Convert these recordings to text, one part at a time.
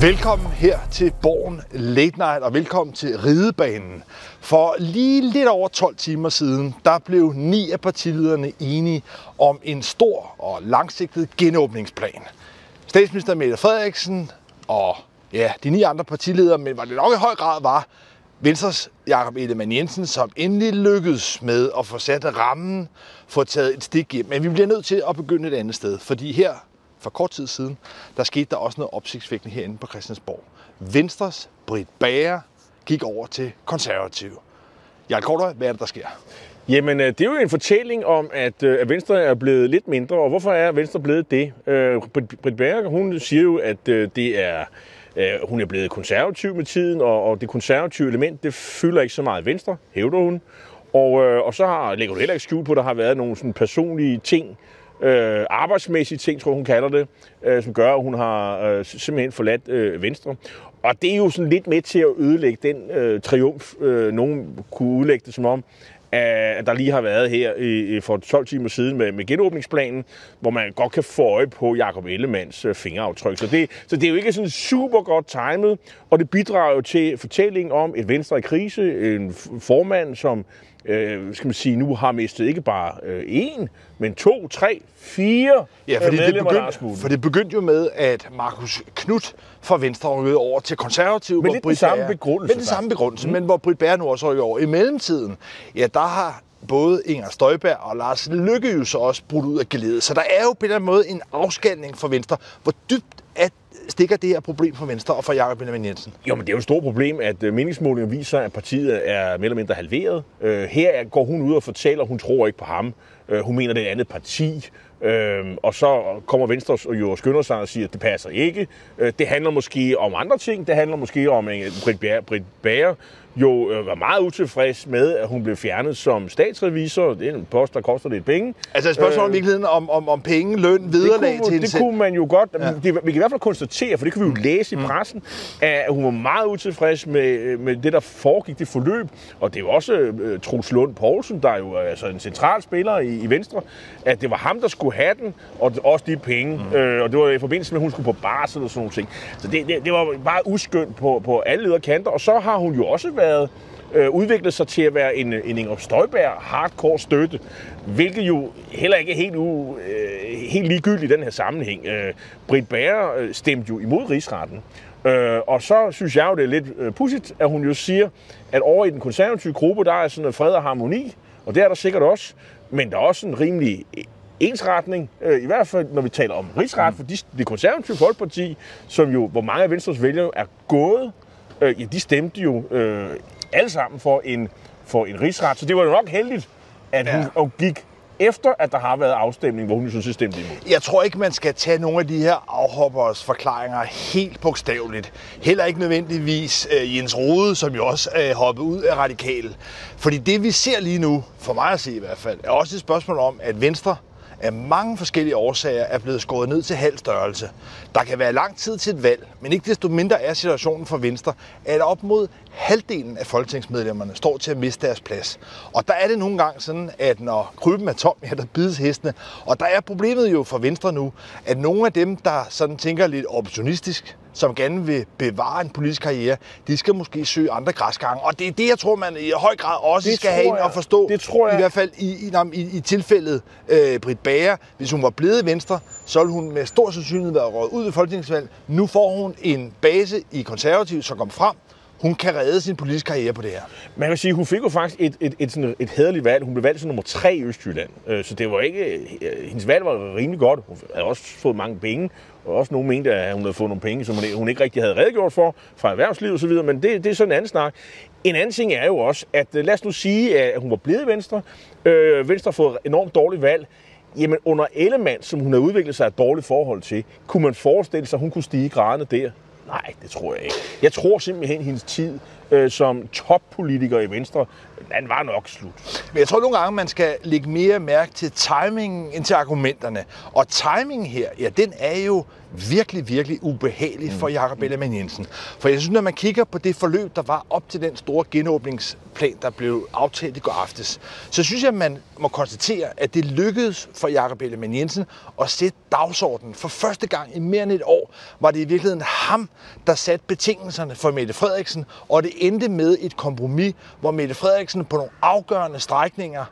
Velkommen her til Borgen Late Night, og velkommen til Ridebanen. For lige lidt over 12 timer siden, der blev ni af partilederne enige om en stor og langsigtet genåbningsplan. Statsminister Mette Frederiksen og ja, de ni andre partiledere, men var det nok i høj grad var Venstres Jakob Ellemann Jensen, som endelig lykkedes med at få sat rammen, få taget et stik hjem. Men vi bliver nødt til at begynde et andet sted, fordi her for kort tid siden, der skete der også noget opsigtsvækkende herinde på Christiansborg. Venstres Britt Bager gik over til konservativ. Jarl Kortøj, hvad er det, der sker? Jamen, øh, det er jo en fortælling om, at, øh, at Venstre er blevet lidt mindre, og hvorfor er Venstre blevet det? Øh, Britt Bager, hun siger jo, at øh, det er, hun er blevet konservativ med tiden, og, og det konservative element, det fylder ikke så meget Venstre, hævder hun. Og, og så har, lægger du heller ikke skjul på, at der har været nogle sådan personlige ting, øh, arbejdsmæssige ting, tror hun kalder det, øh, som gør, at hun har øh, simpelthen forladt øh, Venstre. Og det er jo sådan lidt med til at ødelægge den øh, triumf, øh, nogen kunne udlægge det som om, at der lige har været her i, for 12 timer siden med, med genåbningsplanen, hvor man godt kan få øje på Jakob Ellemands øh, fingeraftryk. Så det, så det er jo ikke sådan super godt timet, og det bidrager jo til fortællingen om et Venstre i krise, en formand, som øh, skal man sige, nu har mistet ikke bare øh, én, men to, tre, fire ja, fordi det begyndte, For det begyndte jo med, at Markus Knudt fra Venstre rykkede over til konservativ. Men lidt den samme begrundelse. Med den samme begrundelse, mm. men hvor Britt Bager nu også rykker over. I mellemtiden, ja, der har både Inger Støjberg og Lars Lykke jo så også brudt ud af glæde. Så der er jo på den måde en afskalning for Venstre. Hvor dybt at stikker det her problem for Venstre og for Jakob Benjamin Jensen? Jo, men det er jo et stort problem, at øh, meningsmålingen viser, at partiet er mere eller mindre halveret. Øh, her går hun ud og fortæller, at hun tror ikke på ham. Øh, hun mener, det er et andet parti. Øhm, og så kommer Venstre jo skynder sig og siger, at det passer ikke. Øh, det handler måske om andre ting. Det handler måske om, øh, en Britt Bager, Britt Bager jo øh, var meget utilfreds med, at hun blev fjernet som statsrevisor. Det er en post, der koster lidt penge. Altså et spørgsmål øh, om virkeligheden om, om, om penge, løn, vederlag til Det kunne man jo godt. Ja. Det, vi kan i hvert fald konstatere, for det kan vi jo læse i mm. pressen, at hun var meget utilfreds med, med det, der foregik, det forløb. Og det er jo også uh, Truls Lund Poulsen, der er jo altså en central spiller i, i Venstre, at det var ham, der skulle have den, og også de penge. Mm. Øh, og det var i forbindelse med, at hun skulle på barsel og sådan nogle ting. Så det, det, det var bare uskyndt på, på alle lederkanter. Og så har hun jo også været været øh, udviklet sig til at være en, øh, en Inger Støjberg hardcore støtte, hvilket jo heller ikke er helt, u, øh, helt ligegyldigt i den her sammenhæng. Øh, Britt Bager øh, stemte jo imod rigsretten, øh, og så synes jeg jo, det er lidt øh, pudsigt, at hun jo siger, at over i den konservative gruppe, der er sådan noget fred og harmoni, og det er der sikkert også, men der er også en rimelig ensretning, øh, i hvert fald når vi taler om rigsret, for de, det konservative folkeparti, som jo, hvor mange af Venstres vælgere er gået øh, ja, de stemte jo øh, alle sammen for en, for en rigsret. Så det var jo nok heldigt, at ja. hun gik efter at der har været afstemning, hvor hun sådan set stemte imod. Jeg tror ikke, man skal tage nogle af de her afhoppers forklaringer helt bogstaveligt. Heller ikke nødvendigvis uh, Jens Rode, som jo også uh, hoppet ud af radikale. Fordi det, vi ser lige nu, for mig at se i hvert fald, er også et spørgsmål om, at Venstre af mange forskellige årsager er blevet skåret ned til halv størrelse. Der kan være lang tid til et valg, men ikke desto mindre er situationen for Venstre, at op mod halvdelen af folketingsmedlemmerne står til at miste deres plads. Og der er det nogle gange sådan, at når krybben er tom, ja, der bides hestene. Og der er problemet jo for Venstre nu, at nogle af dem, der sådan tænker lidt opportunistisk, som gerne vil bevare en politisk karriere, de skal måske søge andre græsgange. Og det er det, jeg tror, man i høj grad også det skal have ind og forstå. Det tror jeg. I hvert fald i, i, i, i tilfældet øh, Britt Bager. Hvis hun var blevet Venstre, så ville hun med stor sandsynlighed være råd ud i folketingsvalg. Nu får hun en base i konservativ, som kom frem, hun kan redde sin politiske karriere på det her. Man kan sige, hun fik jo faktisk et, et, et, sådan et hederligt valg. Hun blev valgt som nummer tre i Østjylland. Øh, så det var ikke... Øh, hendes valg var rimelig godt. Hun havde også fået mange penge. Og også nogen mente, at hun havde fået nogle penge, som hun ikke rigtig havde redegjort for fra erhvervslivet osv., men det, det er sådan en anden snak. En anden ting er jo også, at øh, lad os nu sige, at hun var blevet Venstre. Øh, Venstre har fået enormt dårligt valg. Jamen under Ellemann, som hun har udviklet sig et dårligt forhold til, kunne man forestille sig, at hun kunne stige graderne der? Nej, det tror jeg ikke. Jeg tror simpelthen, at hendes tid øh, som toppolitiker i Venstre, den var nok slut. Men jeg tror nogle gange, man skal lægge mere mærke til timingen end til argumenterne. Og timingen her, ja, den er jo virkelig, virkelig ubehagelig for Jakob Ellemann Jensen. For jeg synes, når man kigger på det forløb, der var op til den store genåbningsplan, der blev aftalt i går aftes, så synes jeg, at man må konstatere, at det lykkedes for Jakob Ellemann Jensen at sætte dagsordenen. For første gang i mere end et år var det i virkeligheden ham, der satte betingelserne for Mette Frederiksen, og det endte med et kompromis, hvor Mette Frederiksen på nogle afgørende strækninger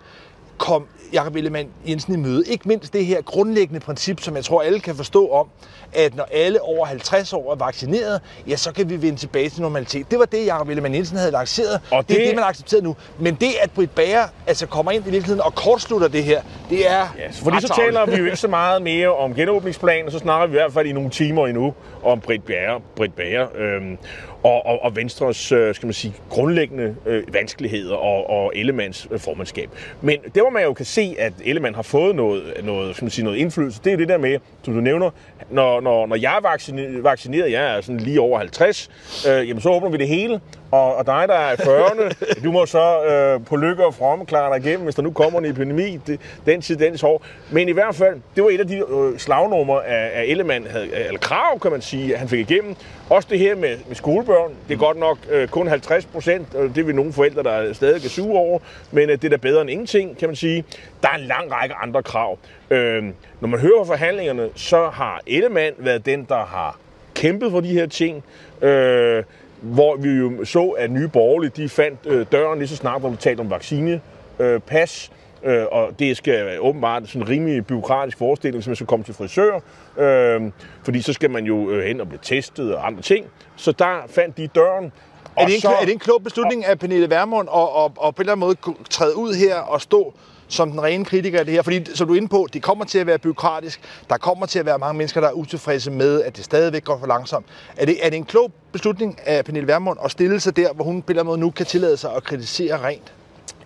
kom Jakob Ellemann Jensen i møde. Ikke mindst det her grundlæggende princip, som jeg tror alle kan forstå om, at når alle over 50 år er vaccineret, ja, så kan vi vende tilbage til normalitet. Det var det, Jakob Ellemann Jensen havde lanceret. Og det, det er det, man har accepteret nu. Men det, at Britt Bager altså kommer ind i virkeligheden og kortslutter det her, det er ja, Fordi så taler vi jo ikke så meget mere om genåbningsplanen, så snakker vi i hvert fald i nogle timer endnu om Britt Bager. Britt Bager øhm, og, og, og Venstres øh, skal man sige, grundlæggende øh, vanskeligheder og, og Ellemands øh, formandskab. Men det, hvor man jo kan se, at Ellemann har fået noget, noget, skal man sige, noget indflydelse, det er det der med, som du nævner, når, når, når jeg er vaccineret, vaccineret, jeg er sådan lige over 50, øh, jamen så åbner vi det hele, og, og dig, der er i 40'erne, du må så øh, på lykke og fromme klare dig igennem, hvis der nu kommer en epidemi, det, den tid, den år. Men i hvert fald, det var et af de øh, slagnumre af, af Ellemann, havde, øh, eller krav, kan man sige, han fik igennem. Også det her med, med skolebørn, det er godt nok øh, kun 50 procent, og det vil nogle forældre, der stadig kan suge over, men øh, det er da bedre end ingenting, kan man sige. Der er en lang række andre krav. Øh, når man hører forhandlingerne, så har Ellemann været den, der har kæmpet for de her ting. Øh, hvor vi jo så, at nye borgerlige, de fandt øh, døren lige så snart, hvor vi talte om vaccinepas. Øh, øh, og det skal åbenbart sådan en rimelig byråkratisk forestilling, hvis man skal komme til frisør. Øh, fordi så skal man jo øh, hen og blive testet og andre ting. Så der fandt de døren. Er det, en, så, er det en klog beslutning af Pernille Vermund at, at, at på en eller anden måde træde ud her og stå som den rene kritiker af det her? Fordi, som du er inde på, det kommer til at være byråkratisk. Der kommer til at være mange mennesker, der er utilfredse med, at det stadigvæk går for langsomt. Er det, er det en klog beslutning af Pernille Vermund at stille sig der, hvor hun på en eller anden måde nu kan tillade sig at kritisere rent?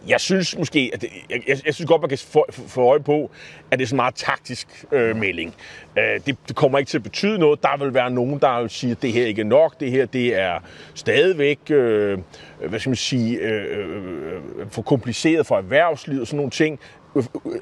Jeg synes måske, at det, jeg, jeg, jeg synes godt, man kan få, få øje på, at det er sådan en meget taktisk øh, melding. Øh, det, det kommer ikke til at betyde noget. Der vil være nogen, der vil sige, at det her ikke er nok. Det her det er stadigvæk øh, øh hvad skal man sige, øh, øh, øh, for kompliceret for erhvervslivet og sådan nogle ting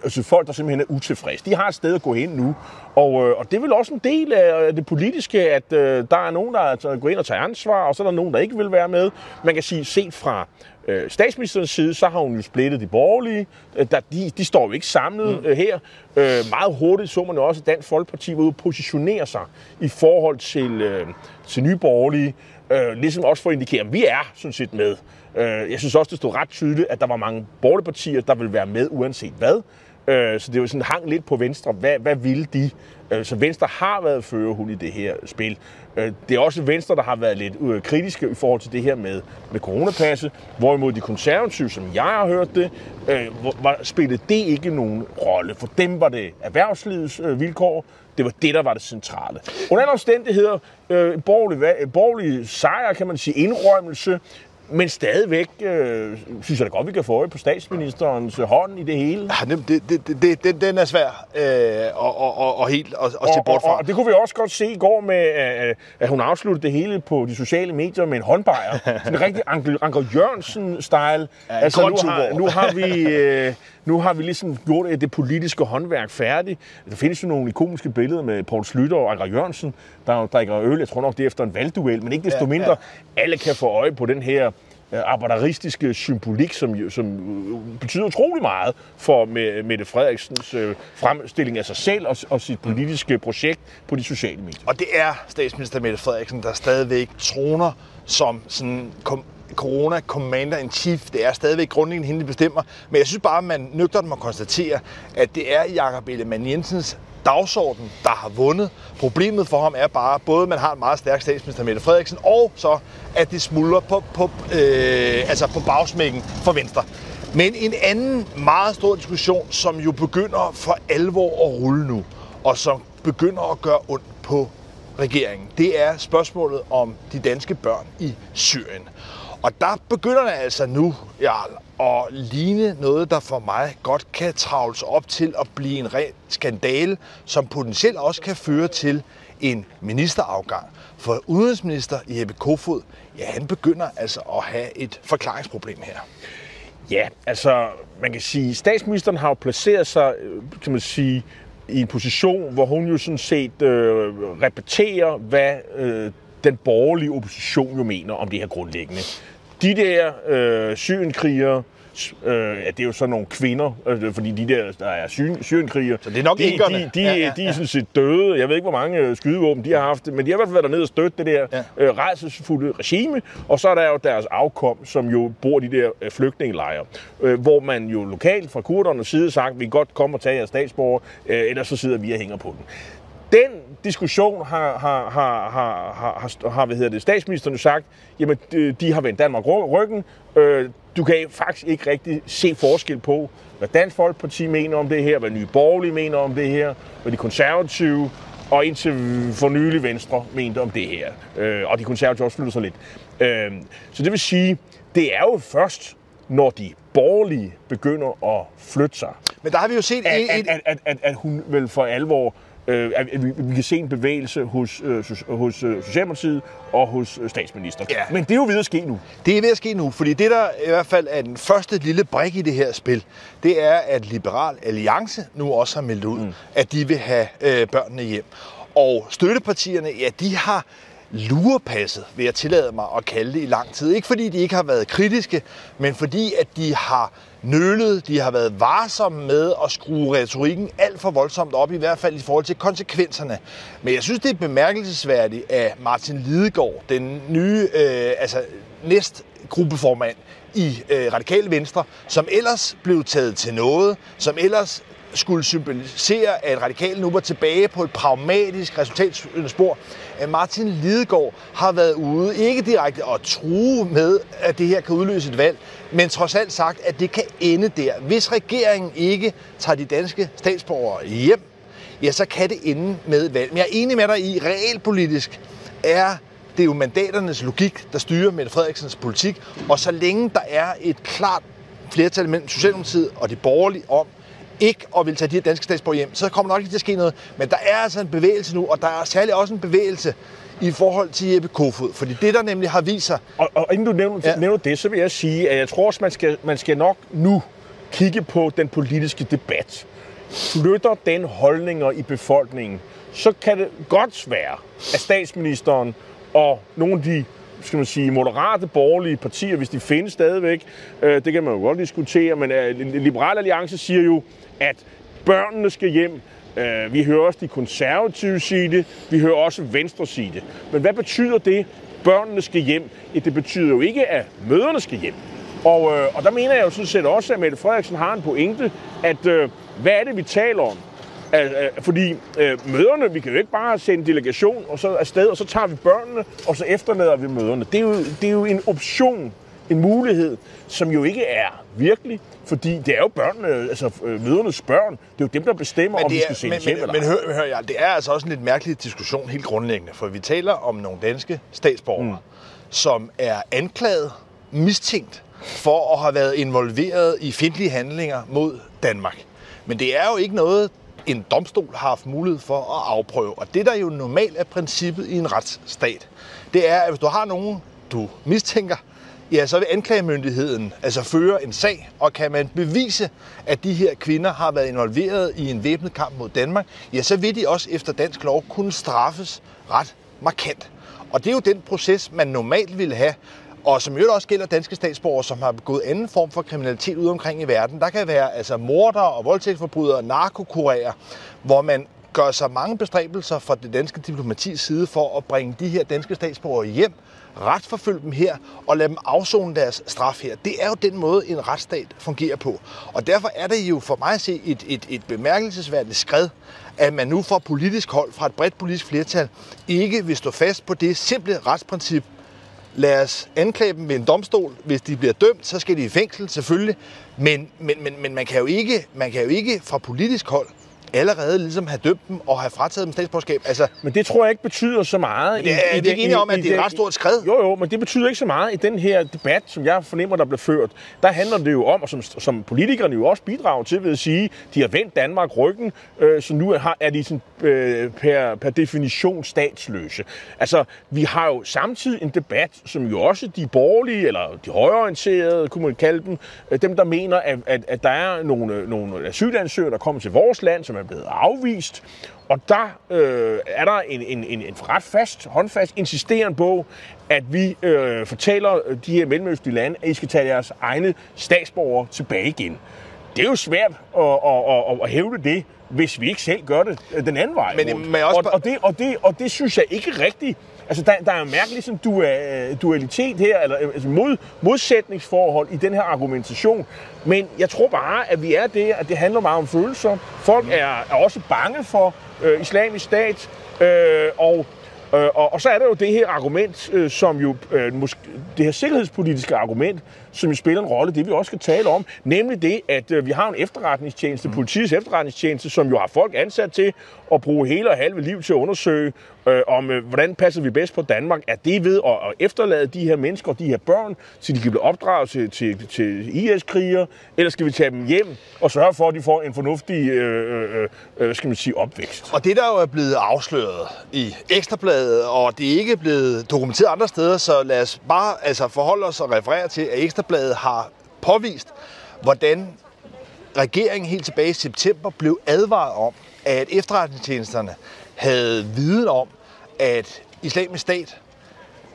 altså folk, der simpelthen er utilfredse. De har et sted at gå hen nu, og, øh, og det er vel også en del af det politiske, at øh, der er nogen, der altså går ind og tager ansvar, og så er der nogen, der ikke vil være med. Man kan sige, set fra øh, statsministerens side, så har hun jo splittet de borgerlige. Øh, der, de, de står jo ikke samlet mm. øh, her. Øh, meget hurtigt så man jo også, at Dansk Folkeparti var ude at positionere sig i forhold til, øh, til nye borgerlige. Øh, ligesom også for at indikere, at vi er sådan set med. Øh, jeg synes også, det stod ret tydeligt, at der var mange borgerlige partier, der vil være med uanset hvad. Øh, så det var sådan hang lidt på Venstre. Hvad, hvad ville de? Øh, så Venstre har været førerhund i det her spil. Øh, det er også Venstre, der har været lidt øh, kritiske i forhold til det her med, med coronapasset. Hvorimod de konservative, som jeg har hørt det, øh, var, spillede det ikke nogen rolle. For dem var det erhvervslivets øh, vilkår. Det var det, der var det centrale. Under andre omstændigheder, øh, borgerlig, borgerlig sejr, kan man sige, indrømmelse, men stadigvæk øh, synes jeg da godt, vi kan få øje på statsministerens hånd i det hele. Ja, det, det, det, det, den, er svær øh, og, og, og, og helt at, at se bort fra. Og, og det kunne vi også godt se i går med, at, at hun afsluttede det hele på de sociale medier med en håndbejer. Sådan en rigtig Anker, Anker Jørgensen-style. Ja, altså, nu har, nu har vi... Øh, nu har vi ligesom gjort det politiske håndværk færdigt. Der findes jo nogle ikoniske billeder med Poul Slytter og Anker Jørgensen, der drikker øl. Jeg tror nok, det er efter en valgduel, men ikke desto ja, mindre. Ja. Alle kan få øje på den her øh, Øh, arbejderistiske symbolik, som, som øh, betyder utrolig meget for Mette Frederiksens øh, fremstilling af sig selv og, og sit politiske projekt på de sociale medier. Og det er statsminister Mette Frederiksen, der stadigvæk troner som sådan kom, corona commander in chief. Det er stadigvæk grundlæggende hende, der bestemmer. Men jeg synes bare, at man dem må konstatere, at det er Jakob Ellemann Jensens dagsorden, der har vundet. Problemet for ham er bare, både at man har en meget stærk statsminister, Mette Frederiksen, og så, at det smuldrer på, på, øh, altså på bagsmækken for Venstre. Men en anden meget stor diskussion, som jo begynder for alvor at rulle nu, og som begynder at gøre ondt på regeringen, det er spørgsmålet om de danske børn i Syrien. Og der begynder det altså nu, Jarl, at ligne noget, der for mig godt kan travles op til at blive en ren skandale, som potentielt også kan føre til en ministerafgang. For udenrigsminister Jeppe Kofod, ja, han begynder altså at have et forklaringsproblem her. Ja, altså man kan sige, statsministeren har jo placeret sig, øh, kan man sige, i en position, hvor hun jo sådan set øh, repeterer, hvad øh, den borgerlige opposition jo mener om det her grundlæggende. De der øh, syrenkrigere, Øh, ja, det er jo sådan nogle kvinder, øh, fordi de der, der er syrien, syrienkrigere, Så det er nok de, de, de, Ja, ja, ja, de er sådan set døde. Jeg ved ikke, hvor mange øh, skydevåben de har haft, men de har i hvert fald været dernede og støtte det der Ja. ja. øh, rejsesfulde regime. Og så er der jo deres afkom, som jo bor i de der øh, flygtningelejre, øh, hvor man jo lokalt fra kurdernes side sagt, vi kan godt komme og tage jeres statsborger, øh, ellers så sidder vi og hænger på den. Den diskussion har, har, har, har, har, har, har hvad hedder det, statsministeren jo sagt, jamen de, har vendt Danmark ry- ryggen. Øh, du kan faktisk ikke rigtig se forskel på, hvad Dansk Folkeparti mener om det her, hvad Nye Borgerlige mener om det her, hvad de konservative og indtil for nylig Venstre mente om det her. Øh, og de konservative også flytter sig lidt. Øh, så det vil sige, det er jo først, når de borgerlige begynder at flytte sig, Men der har vi jo set at, at, at, at, at, hun vil for alvor øh, at vi, vi kan se en bevægelse hos, øh, hos øh, Socialdemokratiet og hos øh, statsministeren. Ja. Men det er jo ved at ske nu. Det er ved at ske nu, fordi det, der i hvert fald er den første lille brik i det her spil, det er, at Liberal Alliance nu også har meldt ud, mm. at de vil have øh, børnene hjem. Og støttepartierne, ja, de har lurepasset, vil jeg tillade mig at kalde det i lang tid. Ikke fordi de ikke har været kritiske, men fordi at de har nølet, de har været varsomme med at skrue retorikken alt for voldsomt op, i hvert fald i forhold til konsekvenserne. Men jeg synes, det er bemærkelsesværdigt, at Martin Lidegaard, den nye, øh, altså næst gruppeformand i øh, Radikale Venstre, som ellers blev taget til noget, som ellers skulle symbolisere, at radikale nu var tilbage på et pragmatisk resultatspor. At Martin Lidegaard har været ude, ikke direkte at true med, at det her kan udløse et valg, men trods alt sagt, at det kan ende der. Hvis regeringen ikke tager de danske statsborgere hjem, ja, så kan det ende med valg. Men jeg er enig med dig i, realpolitisk er det er jo mandaternes logik, der styrer Mette Frederiksens politik, og så længe der er et klart flertal mellem Socialdemokratiet og de borgerlige om, ikke at vil tage de her danske statsborgere hjem, så kommer nok ikke til at ske noget. Men der er altså en bevægelse nu, og der er særligt også en bevægelse i forhold til Jeppe Kofod. Fordi det, der nemlig har vist sig, Og, og inden du nævner, ja. nævner det, så vil jeg sige, at jeg tror også, man skal, man skal nok nu kigge på den politiske debat. Flytter den holdninger i befolkningen, så kan det godt være, at statsministeren og nogle af de skal man sige, moderate borgerlige partier, hvis de findes stadigvæk, øh, det kan man jo godt diskutere, men øh, Liberal Alliance siger jo, at børnene skal hjem, Øh, vi hører også de konservative sige det, vi hører også Venstre sige det. Men hvad betyder det, børnene skal hjem? Ja, det betyder jo ikke, at møderne skal hjem. Og, øh, og der mener jeg jo sådan set også, at Mette Frederiksen har en pointe, at øh, hvad er det, vi taler om? Fordi øh, møderne, vi kan jo ikke bare sende en delegation og så afsted, og så tager vi børnene, og så efterlader vi møderne. Det er jo, det er jo en option, en mulighed, som jo ikke er virkelig, fordi det er jo børnene, altså øh, mødernes børn, det er jo dem, der bestemmer, om de skal er, sendes men, hjem men, eller men hør, hør ja, det er altså også en lidt mærkelig diskussion helt grundlæggende, for vi taler om nogle danske statsborgere, mm. som er anklaget, mistænkt for at have været involveret i fjendtlige handlinger mod Danmark. Men det er jo ikke noget, en domstol har haft mulighed for at afprøve. Og det, der jo normalt er princippet i en retsstat, det er, at hvis du har nogen, du mistænker, ja, så vil anklagemyndigheden altså føre en sag, og kan man bevise, at de her kvinder har været involveret i en væbnet kamp mod Danmark, ja, så vil de også efter dansk lov kunne straffes ret markant. Og det er jo den proces, man normalt ville have, og som jo også gælder danske statsborgere, som har begået anden form for kriminalitet ude omkring i verden. Der kan være altså morder og voldtægtsforbrydere, narkokurerer, hvor man gør sig mange bestræbelser fra det danske diplomatis side for at bringe de her danske statsborgere hjem, retsforfølge dem her og lade dem afzone deres straf her. Det er jo den måde, en retsstat fungerer på. Og derfor er det jo for mig at se et, et, et bemærkelsesværdigt skridt, at man nu fra politisk hold, fra et bredt politisk flertal, ikke vil stå fast på det simple retsprincip, lad os anklage dem ved en domstol. Hvis de bliver dømt, så skal de i fængsel, selvfølgelig. Men, men, men, men man, kan jo ikke, man kan jo ikke fra politisk hold allerede ligesom have dømt dem og have frataget dem statsborgerskab. Altså, Men det tror jeg ikke betyder så meget. det er, er vi ikke enige om, at det er et ret stort skred? Jo, jo, men det betyder ikke så meget i den her debat, som jeg fornemmer, der bliver ført. Der handler det jo om, og som, som politikerne jo også bidrager til, ved at sige, de har vendt Danmark ryggen, øh, så nu har, er de sådan, øh, per, per definition statsløse. Altså, vi har jo samtidig en debat, som jo også de borgerlige, eller de højorienterede, kunne man kalde dem, øh, dem der mener, at, at, at der er nogle, nogle asylansøgere, der kommer til vores land, som er blevet afvist, og der øh, er der en, en, en, en ret fast, håndfast insisteren på, at vi øh, fortæller de her mellemøstlige lande, at I skal tage jeres egne statsborgere tilbage igen. Det er jo svært at, at, at, at hævde det, hvis vi ikke selv gør det øh, den anden vej. Men, men også og, og, det, og, det, og det synes jeg ikke rigtigt. Altså, der, der er en mærkelig sådan, dual, dualitet her, eller altså mod, modsætningsforhold i den her argumentation. Men jeg tror bare, at vi er der, at det handler meget om følelser. Folk er, er også bange for øh, islamisk stat, øh, og Øh, og, og så er der jo det her argument, øh, som jo, øh, måske, det her sikkerhedspolitiske argument, som jo spiller en rolle, det vi også skal tale om, nemlig det, at øh, vi har en efterretningstjeneste, mm. politiets efterretningstjeneste, som jo har folk ansat til at bruge hele og halve liv til at undersøge, øh, om øh, hvordan passer vi bedst på Danmark. Er det ved at, at efterlade de her mennesker, de her børn, så de kan blive opdraget til, til, til IS-krigere, eller skal vi tage dem hjem og sørge for, at de får en fornuftig øh, øh, øh, øh, skal man sige, opvækst? Og det, der jo er blevet afsløret i Ekstrabladet, og det er ikke blevet dokumenteret andre steder, så lad os bare altså, forholde os og referere til, at Ekstrabladet har påvist, hvordan regeringen helt tilbage i september blev advaret om, at efterretningstjenesterne havde viden om, at islamisk stat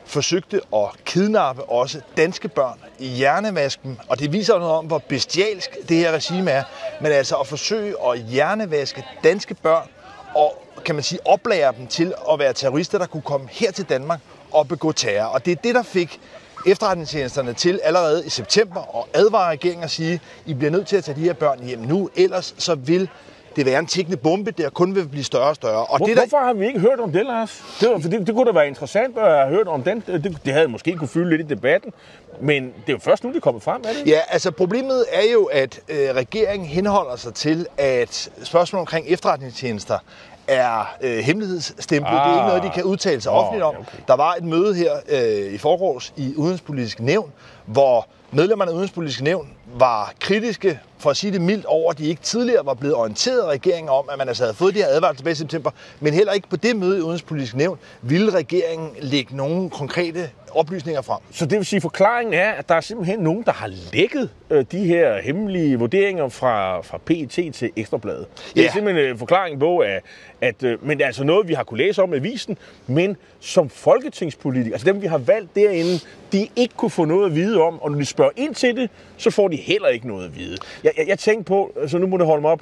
forsøgte at kidnappe også danske børn i hjernevasken, og det viser noget om, hvor bestialsk det her regime er, men altså at forsøge at hjernevaske danske børn og kan man sige, oplære dem til at være terrorister, der kunne komme her til Danmark og begå terror. Og det er det, der fik efterretningstjenesterne til allerede i september at advare regeringen og sige, I bliver nødt til at tage de her børn hjem nu, ellers så vil det være en tikkende bombe, der kun vil blive større og større. Og Hvor, det, der, hvorfor har vi ikke hørt om det, Lars? Det, var, for det, det kunne da være interessant at have hørt om den. Det, det havde måske kunne fylde lidt i debatten. Men det er jo først nu, det er kommet frem, er det ikke? Ja, altså problemet er jo, at øh, regeringen henholder sig til, at spørgsmål omkring efterretningstjenester er øh, hemmelighedsstemplet. Ah. Det er ikke noget, de kan udtale sig Nå, offentligt om. okay. Der var et møde her øh, i forgårs i Udenrigspolitisk Nævn, hvor medlemmerne af Udenrigspolitisk Nævn var kritiske, for at sige det mildt, over, at de ikke tidligere var blevet orienteret af regeringen om, at man altså havde fået de her advarsler tilbage i september. Men heller ikke på det møde i Udenrigspolitisk Nævn ville regeringen lægge nogle konkrete oplysninger frem. Så det vil sige, at forklaringen er, at der er simpelthen nogen, der har lækket øh, de her hemmelige vurderinger fra, fra PET til Ekstrabladet. Det er Ja. simpelthen en forklaring på, at, at øh, men det er altså noget, vi har kunne læse om i avisen, men som folketingspolitikere, altså dem, vi har valgt derinde, de ikke kunne få noget at vide om, og når de spørger ind til det, så får de heller ikke noget at vide. Jeg, jeg, jeg tænkte på, så nu må det holde mig op,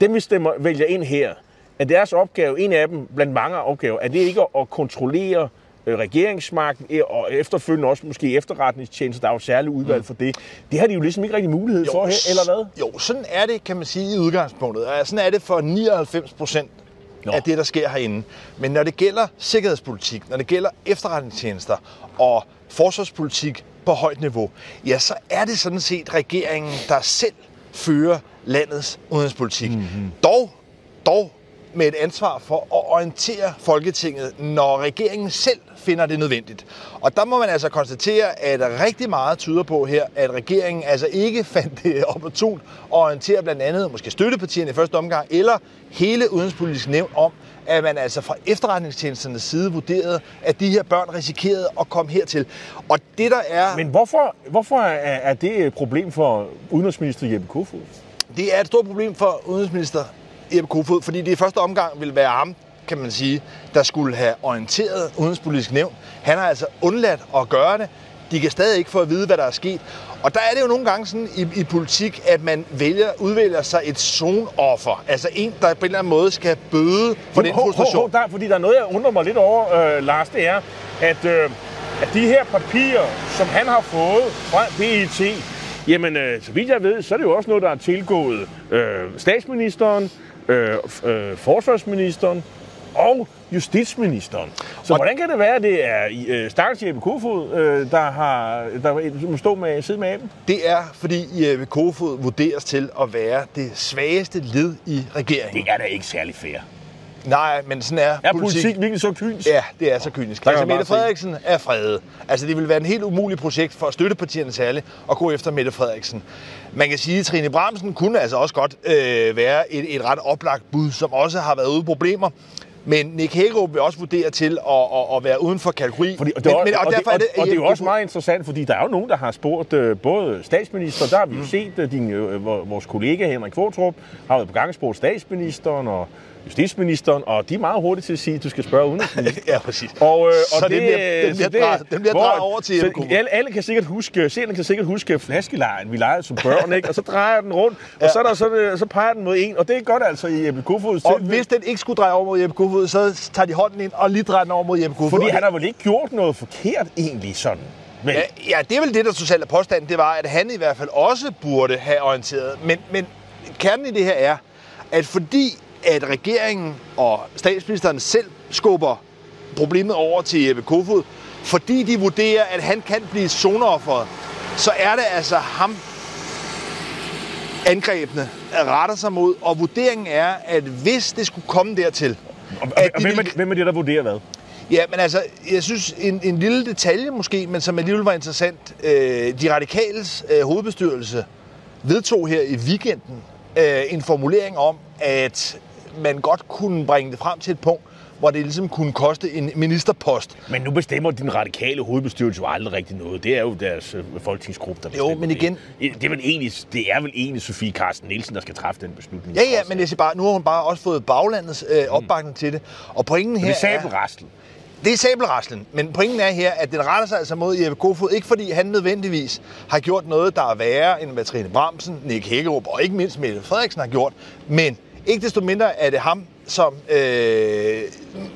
dem vi stemmer, vælger ind her, er deres opgave, en af dem blandt mange opgaver, er det ikke at- at kontrollere øh, regeringsmagten øh, og efterfølgende også måske efterretningstjenester, der er jo særligt udvalg for det. Det har de jo ligesom ikke rigtig mulighed for her, eller hvad? Jo, sådan er det, kan man sige, i udgangspunktet. Sådan er det for 99 procent Nå. af det, der sker herinde. Men når det gælder sikkerhedspolitik, når det gælder efterretningstjenester og forsvarspolitik på højt niveau, ja, så er det sådan set regeringen, der selv fører landets udenrigspolitik. Mm-hmm. Dog, dog med et ansvar for at orientere Folketinget, når regeringen selv finder det nødvendigt. Og der må man altså konstatere, at rigtig meget tyder på her, at regeringen altså ikke fandt det opportunt at orientere blandt andet måske støttepartierne i første omgang, eller hele udenrigspolitisk nævn om, at man altså fra efterretningstjenesternes side vurderede, at de her børn risikerede at komme hertil. Og det der er... Men hvorfor, hvorfor er, det et problem for udenrigsminister Jeppe Kofod? Det er et stort problem for udenrigsminister Jeppe Kofod, fordi det i første omgang vil være ham, kan man sige, der skulle have orienteret udenrigspolitisk nævn. Han har altså undladt at gøre det. De kan stadig ikke få at vide, hvad der er sket. Og der er det jo nogle gange sådan i, i politik, at man vælger, udvælger sig et zonoffer. Altså en, der på en eller anden måde skal bøde for den frustration. der, fordi der er noget, jeg undrer mig lidt over, øh, Lars, det er, at, øh, at de her papirer, som han har fået fra PET, jamen, øh, så vidt jeg ved, så er det jo også noget, der er tilgået øh, statsministeren, øh, øh, forsvarsministeren, og justitsministeren. Så og hvordan kan det være, at det er øh, Stakkels Jeppe Kofod, øh, der, har, der må stå med, sidde med aben? Det er, fordi Jeppe Kofod vurderes til at være det svageste led i regeringen. Det er da ikke særlig fair. Nej, men sådan er, Er politik, politik virkelig så kynisk? Ja, det er så kynisk. Der Altså, Mette Frederiksen er fredet. Altså, det vil være en helt umulig projekt for støttepartierne særligt at gå efter Mette Frederiksen. Man kan sige, at Trine Bramsen kunne altså også godt øh, være et, et ret oplagt bud, som også har været ude problemer. Men Nick Hækkerup vil også vurdere til at, at, at være uden for kategori. Fordi, og, det, men, men, og, og, derfor det, er det, og, og det er jo også meget interessant, fordi der er jo nogen, der har spurgt øh, både statsminister, der har vi jo set øh, din, øh, vor- vores kollega Henrik Kvartrup, har været på gang og spurgt statsministeren og justitsministeren, og de er meget hurtige til at sige, at du skal spørge udenrigsministeren. Ja, præcis. Og, øh, Så og det bliver- den så bliver drejet- den bliver hvor- drejet over til så alle, alle kan sikkert huske, seerne kan sikkert huske flaskelejen, vi legede som børn, ikke? og så drejer den rundt, og så, er der, så, er det- så peger den mod en, og det er godt altså i Jeppe Kofods Og tilfælde. hvis den ikke skulle dreje over mod Jeppe Kofod, så tager de hånden ind og lige drejer den over mod Jeppe Kofod. Fordi han har vel ikke gjort noget forkert egentlig sådan. Men, Ja, ja, det er vel det, der totalt er påstanden. Det var, at han i hvert fald også burde have orienteret. Men, men kernen i det her er, at fordi at regeringen og statsministeren selv skubber problemet over til Jeppe Kofod, fordi de vurderer, at han kan blive zoneofferet, så er det altså ham, angrebene retter sig mod, og vurderingen er, at hvis det skulle komme dertil, og, at og de hvem, er, hvem er det, der vurderer hvad? Ja, men altså, jeg synes, en, en lille detalje måske, men som alligevel var interessant. Øh, de radikales øh, hovedbestyrelse vedtog her i weekenden øh, en formulering om, at man godt kunne bringe det frem til et punkt, hvor det ligesom kunne koste en ministerpost. Men nu bestemmer din radikale hovedbestyrelse jo aldrig rigtig noget. Det er jo deres øh, folketingsgruppe, der Jo, bestemmer men igen- Det. Det, er vel egentlig, det er vel egentlig Sofie Carsten Nielsen, der skal træffe den beslutning. Ja, ja, men jeg siger bare, nu har hun bare også fået baglandets øh, opbakning til det. Og pointen her Det er sabelrastel. Det er sabelraslen, men pointen er her, at den retter sig altså mod Jeppe Kofod, ikke fordi han nødvendigvis har gjort noget, der er værre end hvad Trine Bramsen, Nick Hækkerup og ikke mindst Mette Frederiksen har gjort, men ikke desto mindre er det ham, som øh,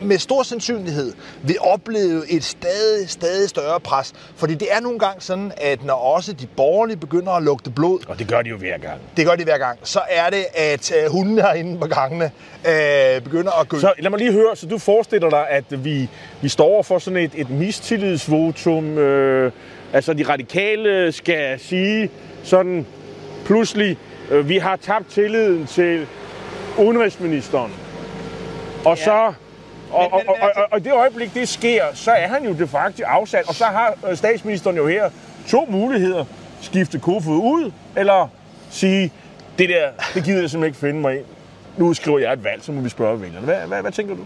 med stor sandsynlighed vil opleve et stadig, stadig større pres. Fordi det er nogle gange sådan, at når også de borgerlige begynder at lugte blod, Og det gør de jo hver gang. det gør de hver gang, så er det, at øh, hundene herinde på gangene øh, begynder at gø. Så lad mig lige høre, så du forestiller dig, at vi, vi står for sådan et, et mistillidsvotum. Øh, altså de radikale skal sige sådan pludselig, øh, vi har tabt tilliden til udenrigsministeren. Og så... Og, og, og, og, og, og det øjeblik, det sker, så er han jo de facto afsat. Og så har øh, statsministeren jo her to muligheder. Skifte Kofod ud, eller sige, det der, det gider jeg simpelthen ikke finde mig i. Nu skriver jeg et valg, så må vi spørge vælgerne. Hvad, hvad, hvad tænker du?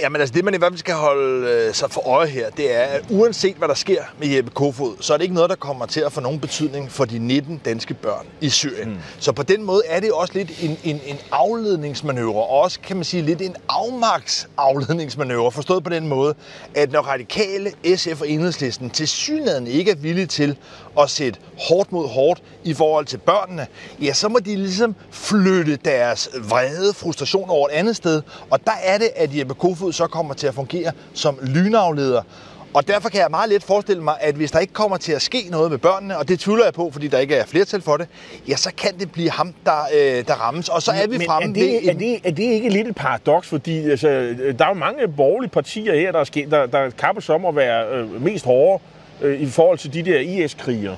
Jamen altså det, man i hvert fald skal holde øh, sig for øje her, det er, at uanset hvad der sker med Jeppe Kofod, så er det ikke noget, der kommer til at få nogen betydning for de 19 danske børn i Syrien. Mm. Så på den måde er det også lidt en, en, en afledningsmanøvre, og også kan man sige lidt en afmagtsafledningsmanøvre, forstået på den måde, at når radikale, SF og enhedslisten til synligheden ikke er villige til at sætte hårdt mod hårdt i forhold til børnene, ja, så må de ligesom flytte deres vrede, frustration over et andet sted, og der er det, at Jeppe Kofod så kommer til at fungere som lynafleder. Og derfor kan jeg meget let forestille mig, at hvis der ikke kommer til at ske noget med børnene, og det tvivler jeg på, fordi der ikke er flertal for det, ja, så kan det blive ham, der, øh, der rammes. Og så er vi Men fremme er det, ved er, det, er det ikke lidt et paradoks? Fordi altså, der er jo mange borgerlige partier her, der, er ske, der, der kappes om at være øh, mest hårde øh, i forhold til de der IS-krigere.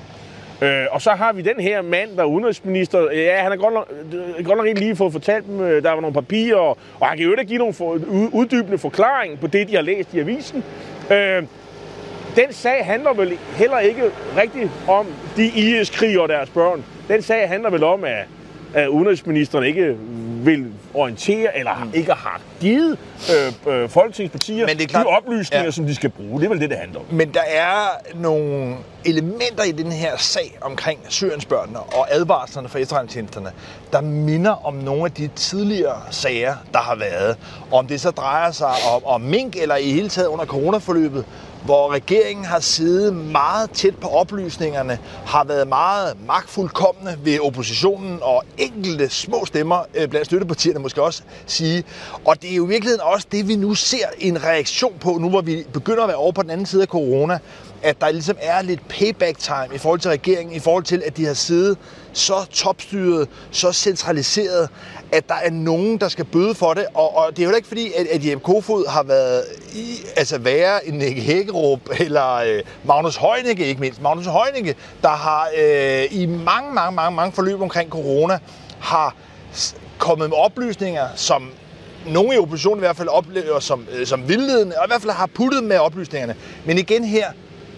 Øh, og så har vi den her mand, der er udenrigsminister. Ja, han har godt nok, godt nok ikke lige fået fortalt dem, øh, der var nogle papirer, og, og han kan jo ikke give nogle for, uddybende forklaring på det, de har læst i avisen. Øh, den sag handler vel heller ikke rigtigt om de IS-krig og deres børn. Den sag handler vel om, at, at udenrigsministeren ikke vil orientere, eller mm. ikke har givet øh, øh, folketingspartier Men det er klart- de oplysninger, ja. som de skal bruge. Det er vel det, det handler om. Men der er nogle elementer i den her sag omkring Syriensbørnene og advarslerne fra efterretningstjenesterne, der minder om nogle af de tidligere sager, der har været. Om det så drejer sig om, om mink eller i hele taget under coronaforløbet, hvor regeringen har siddet meget tæt på oplysningerne, har været meget magtfuldkommende ved oppositionen og enkelte små stemmer øh, blandt støttepartierne måske også sige. Og det er jo i virkeligheden også det, vi nu ser en reaktion på, nu hvor vi begynder at være over på den anden side af corona, at der ligesom er lidt payback time i forhold til regeringen, i forhold til, at de har siddet så topstyret, så centraliseret, at der er nogen, der skal bøde for det. Og, og det er jo ikke fordi, at, at Jeppe Kofod har været i, altså værre end Nick Hækkerup, eller øh, Magnus Heunicke ikke mindst. Magnus Heunicke, der har øh, i mange, mange, mange, mange forløb omkring corona, har kommet med oplysninger, som nogle i oppositionen i hvert fald oplever som, øh, som vildledende, og i hvert fald har puttet med oplysningerne. Men igen her,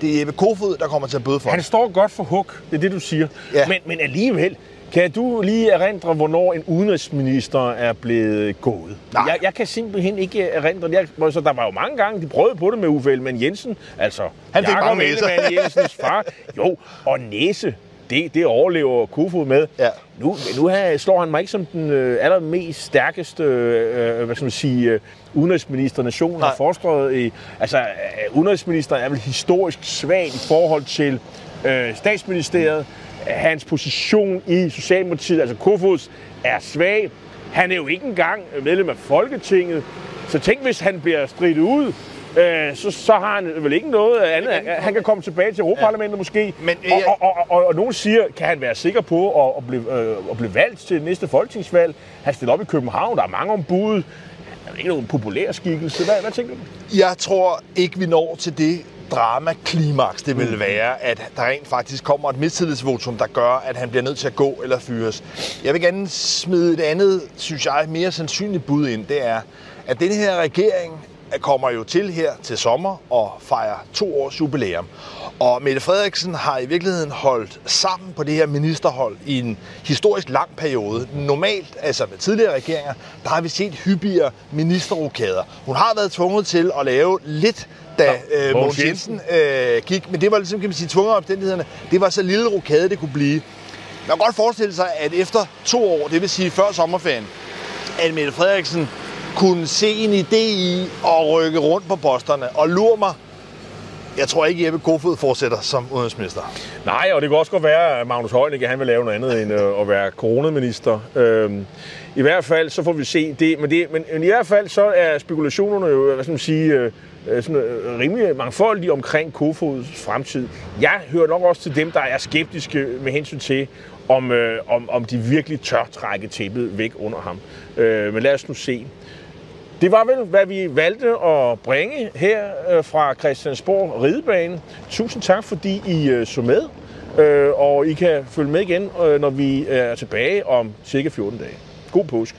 det er Jeppe Kofod, der kommer til at bøde for Han står godt for hug, det er det, du siger. Ja. Men, men alligevel, kan du lige erindre, hvornår en udenrigsminister er blevet gået? Nej. Jeg, jeg kan simpelthen ikke erindre det. Jeg, så der var jo mange gange, de prøvede på det med Uffe Ellemann Jensen. Altså, Han fik Jakob mange. Ellemann Jensens far. Jo, og næse. Det, det overlever Kofod med. Ja. Nu, nu her slår han mig ikke som den øh, allermest stærkeste øh, hvad skal man sige, øh, udenrigsminister, nationen har Nej. forestået i. Altså, øh, udenrigsministeren er vel historisk svag i forhold til øh, statsministeriet. Hans position i Socialdemokratiet, altså Kofods, er svag. Han er jo ikke engang medlem af Folketinget. Så tænk, hvis han bliver stridt ud, øh, så, så har han vel ikke noget andet. Han kan komme tilbage til Europaparlamentet ja. måske. Men, øh, og, og, og, og, og nogen siger, kan han være sikker på at, at, blive, øh, at blive valgt til næste folketingsvalg? Han stiller op i København, der er mange ombud. Han er ikke nogen populær skikkelse. Hvad, hvad tænker du? Jeg tror ikke, vi når til det drama-klimaks, det vil være, at der rent faktisk kommer et mistillidsvotum, der gør, at han bliver nødt til at gå eller fyres. Jeg vil gerne smide et andet, synes jeg, mere sandsynligt bud ind. Det er, at den her regering kommer jo til her til sommer og fejrer to års jubilæum. Og Mette Frederiksen har i virkeligheden holdt sammen på det her ministerhold i en historisk lang periode. Normalt, altså med tidligere regeringer, der har vi set hyppigere ministerrokader. Hun har været tvunget til at lave lidt da øh, Mogens Mogens Jensen øh, gik, men det var ligesom, kan man sige, tvunget af omstændighederne. Det var så lille rokade, det kunne blive. Man kan godt forestille sig, at efter to år, det vil sige før sommerferien, at Mette Frederiksen kunne se en idé i at rykke rundt på posterne. Og lur mig, jeg tror ikke, Jeppe Kofod fortsætter som udenrigsminister. Nej, og det kan også godt være, at Magnus Heunicke han vil lave noget andet end øh, at være coronaminister. Øhm, I hvert fald, så får vi se det. Men, det, men, men i hvert fald, så er spekulationerne jo, hvad skal man sige, øh, øh sådan, øh, rimelig mangfoldige omkring Kofods fremtid. Jeg hører nok også til dem, der er skeptiske med hensyn til, om, øh, om, om de virkelig tør trække tæppet væk under ham. Øh, men lad os nu se. Det var vel, hvad vi valgte at bringe her øh, fra Christiansborg Ridebane. Tusind tak, fordi I øh, så med, øh, og I kan følge med igen, øh, når vi er tilbage om cirka 14 dage. God påske.